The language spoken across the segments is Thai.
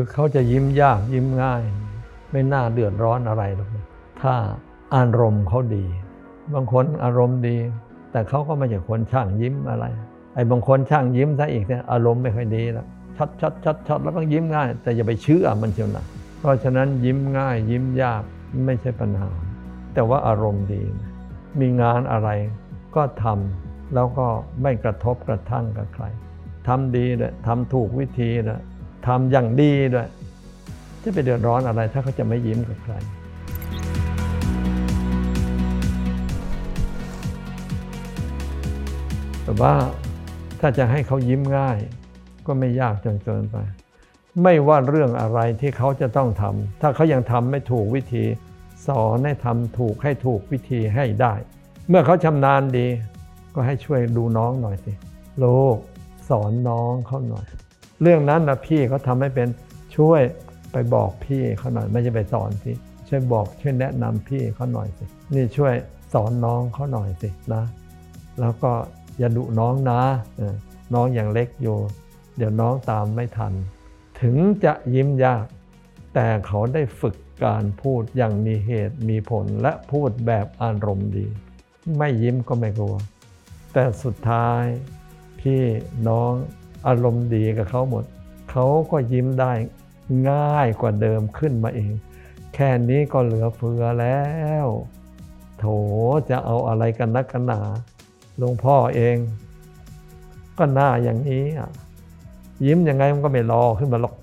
คือเขาจะยิ้มยากยิ้มง่าย ไม่น่าเดือดร้อนอะไรหรอกถ้าอารมณ์เขาดี บางคนอารมณ์ดี แต่เขาก็ไม่ใช่คนช่างยิ้มอะไร ไอ้บางคนช่างยิ้มซะอีกเนี่ยอารมณ์ไม่ค่อยดีแล้วชัดชัดชัดชัดแล้วก็ยิ้มง่าย แต่อย่าไปเชื่อมันเชียวนะเพราะฉะนั้นยิ้มง่าย ยิ้มยากไม่ใช่ปัญหา แต่ว่าอารมณ์ดี มีงานอะไรก็ทำแล้วก็ไม่กระทบกระทั่งกับใครทำดีด้วยทำถูกวิธีด้วย ทำอย่างดีด้วยจะไปเดือดร้อนอะไรถ้าเขาจะไม่ยิ้มกับใคร แต่ว่าถ้าจะให้เขายิ้มง่าย ก็ไม่ยากจนเกินไป ไม่ว่าเรื่องอะไรที่เขาจะต้องทำถ้าเขายังทำไม่ถูกวิธี สอนให้ทำถูกให้ถูกวิธีให้ได้ เมื่อเขาชำนาญดี ก็ให้ช่วยดูน้องหน่อยสิ โลกสอนน้องเขาหน่อย เรื่องนั้นนะพี่เขาทำให้เป็นช่วยไปบอกพี่เขาหน่อยไม่ใช่ไปสอนสิช่วยบอกช่วยแนะนำพี่เขาหน่อยสิ นี่ช่วยสอนน้องเขาหน่อยสินะ แล้วก็อย่าดุน้องนะ น้องอย่างเล็กอยู่ เดี๋ยวน้องตามไม่ทัน ถึงจะยิ้มยาก แต่เขาได้ฝึกการพูดอย่างมีเหตุมีผลและพูดแบบอารมณ์ดี ไม่ยิ้มก็ไม่กลัว แต่สุดท้ายพี่น้อง อารมณ์ดีกับเขาหมด เขาก็ยิ้มได้ง่ายกว่าเดิมขึ้นมาเอง แค่นี้ก็เหลือเฟือแล้ว โถจะเอาอะไรกันนักกันหนาหลวงพ่อเอง ก็หน้าอย่างนี้ยิ้มยังไงมันก็ไม่รอขึ้นมาหรอก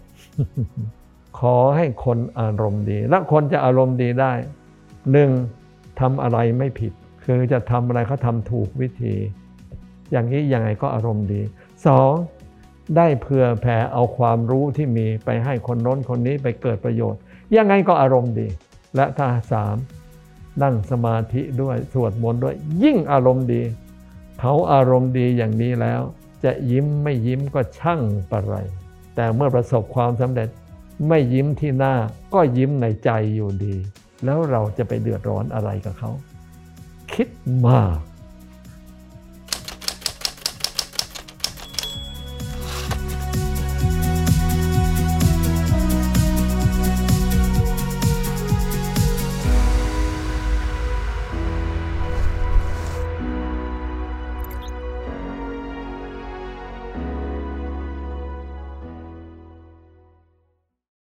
ขอให้คนอารมณ์ดี และคนจะอารมณ์ดีได้หนึ่งทำอะไรไม่ผิด คือจะทำอะไรเขาทำถูกวิธี อย่างนี้ยังไงก็อารมณ์ดีสอง ได้เผื่อแผ่เอาความรู้ที่มีไปให้คนน้นคนนี้ไปเกิดประโยชน์ ยังไงก็อารมณ์ดี และถ้าสามนั่งสมาธิด้วยสวดมนต์ด้วย ยิ่งอารมณ์ดี เขาอารมณ์ดีอย่างนี้แล้ว จะยิ้มไม่ยิ้มก็ช่างปะไร แต่เมื่อประสบความสำเร็จไม่ยิ้มที่หน้าก็ยิ้มในใจอยู่ดี แล้วเราจะไปเดือดร้อนอะไรกับเขา คิดมาก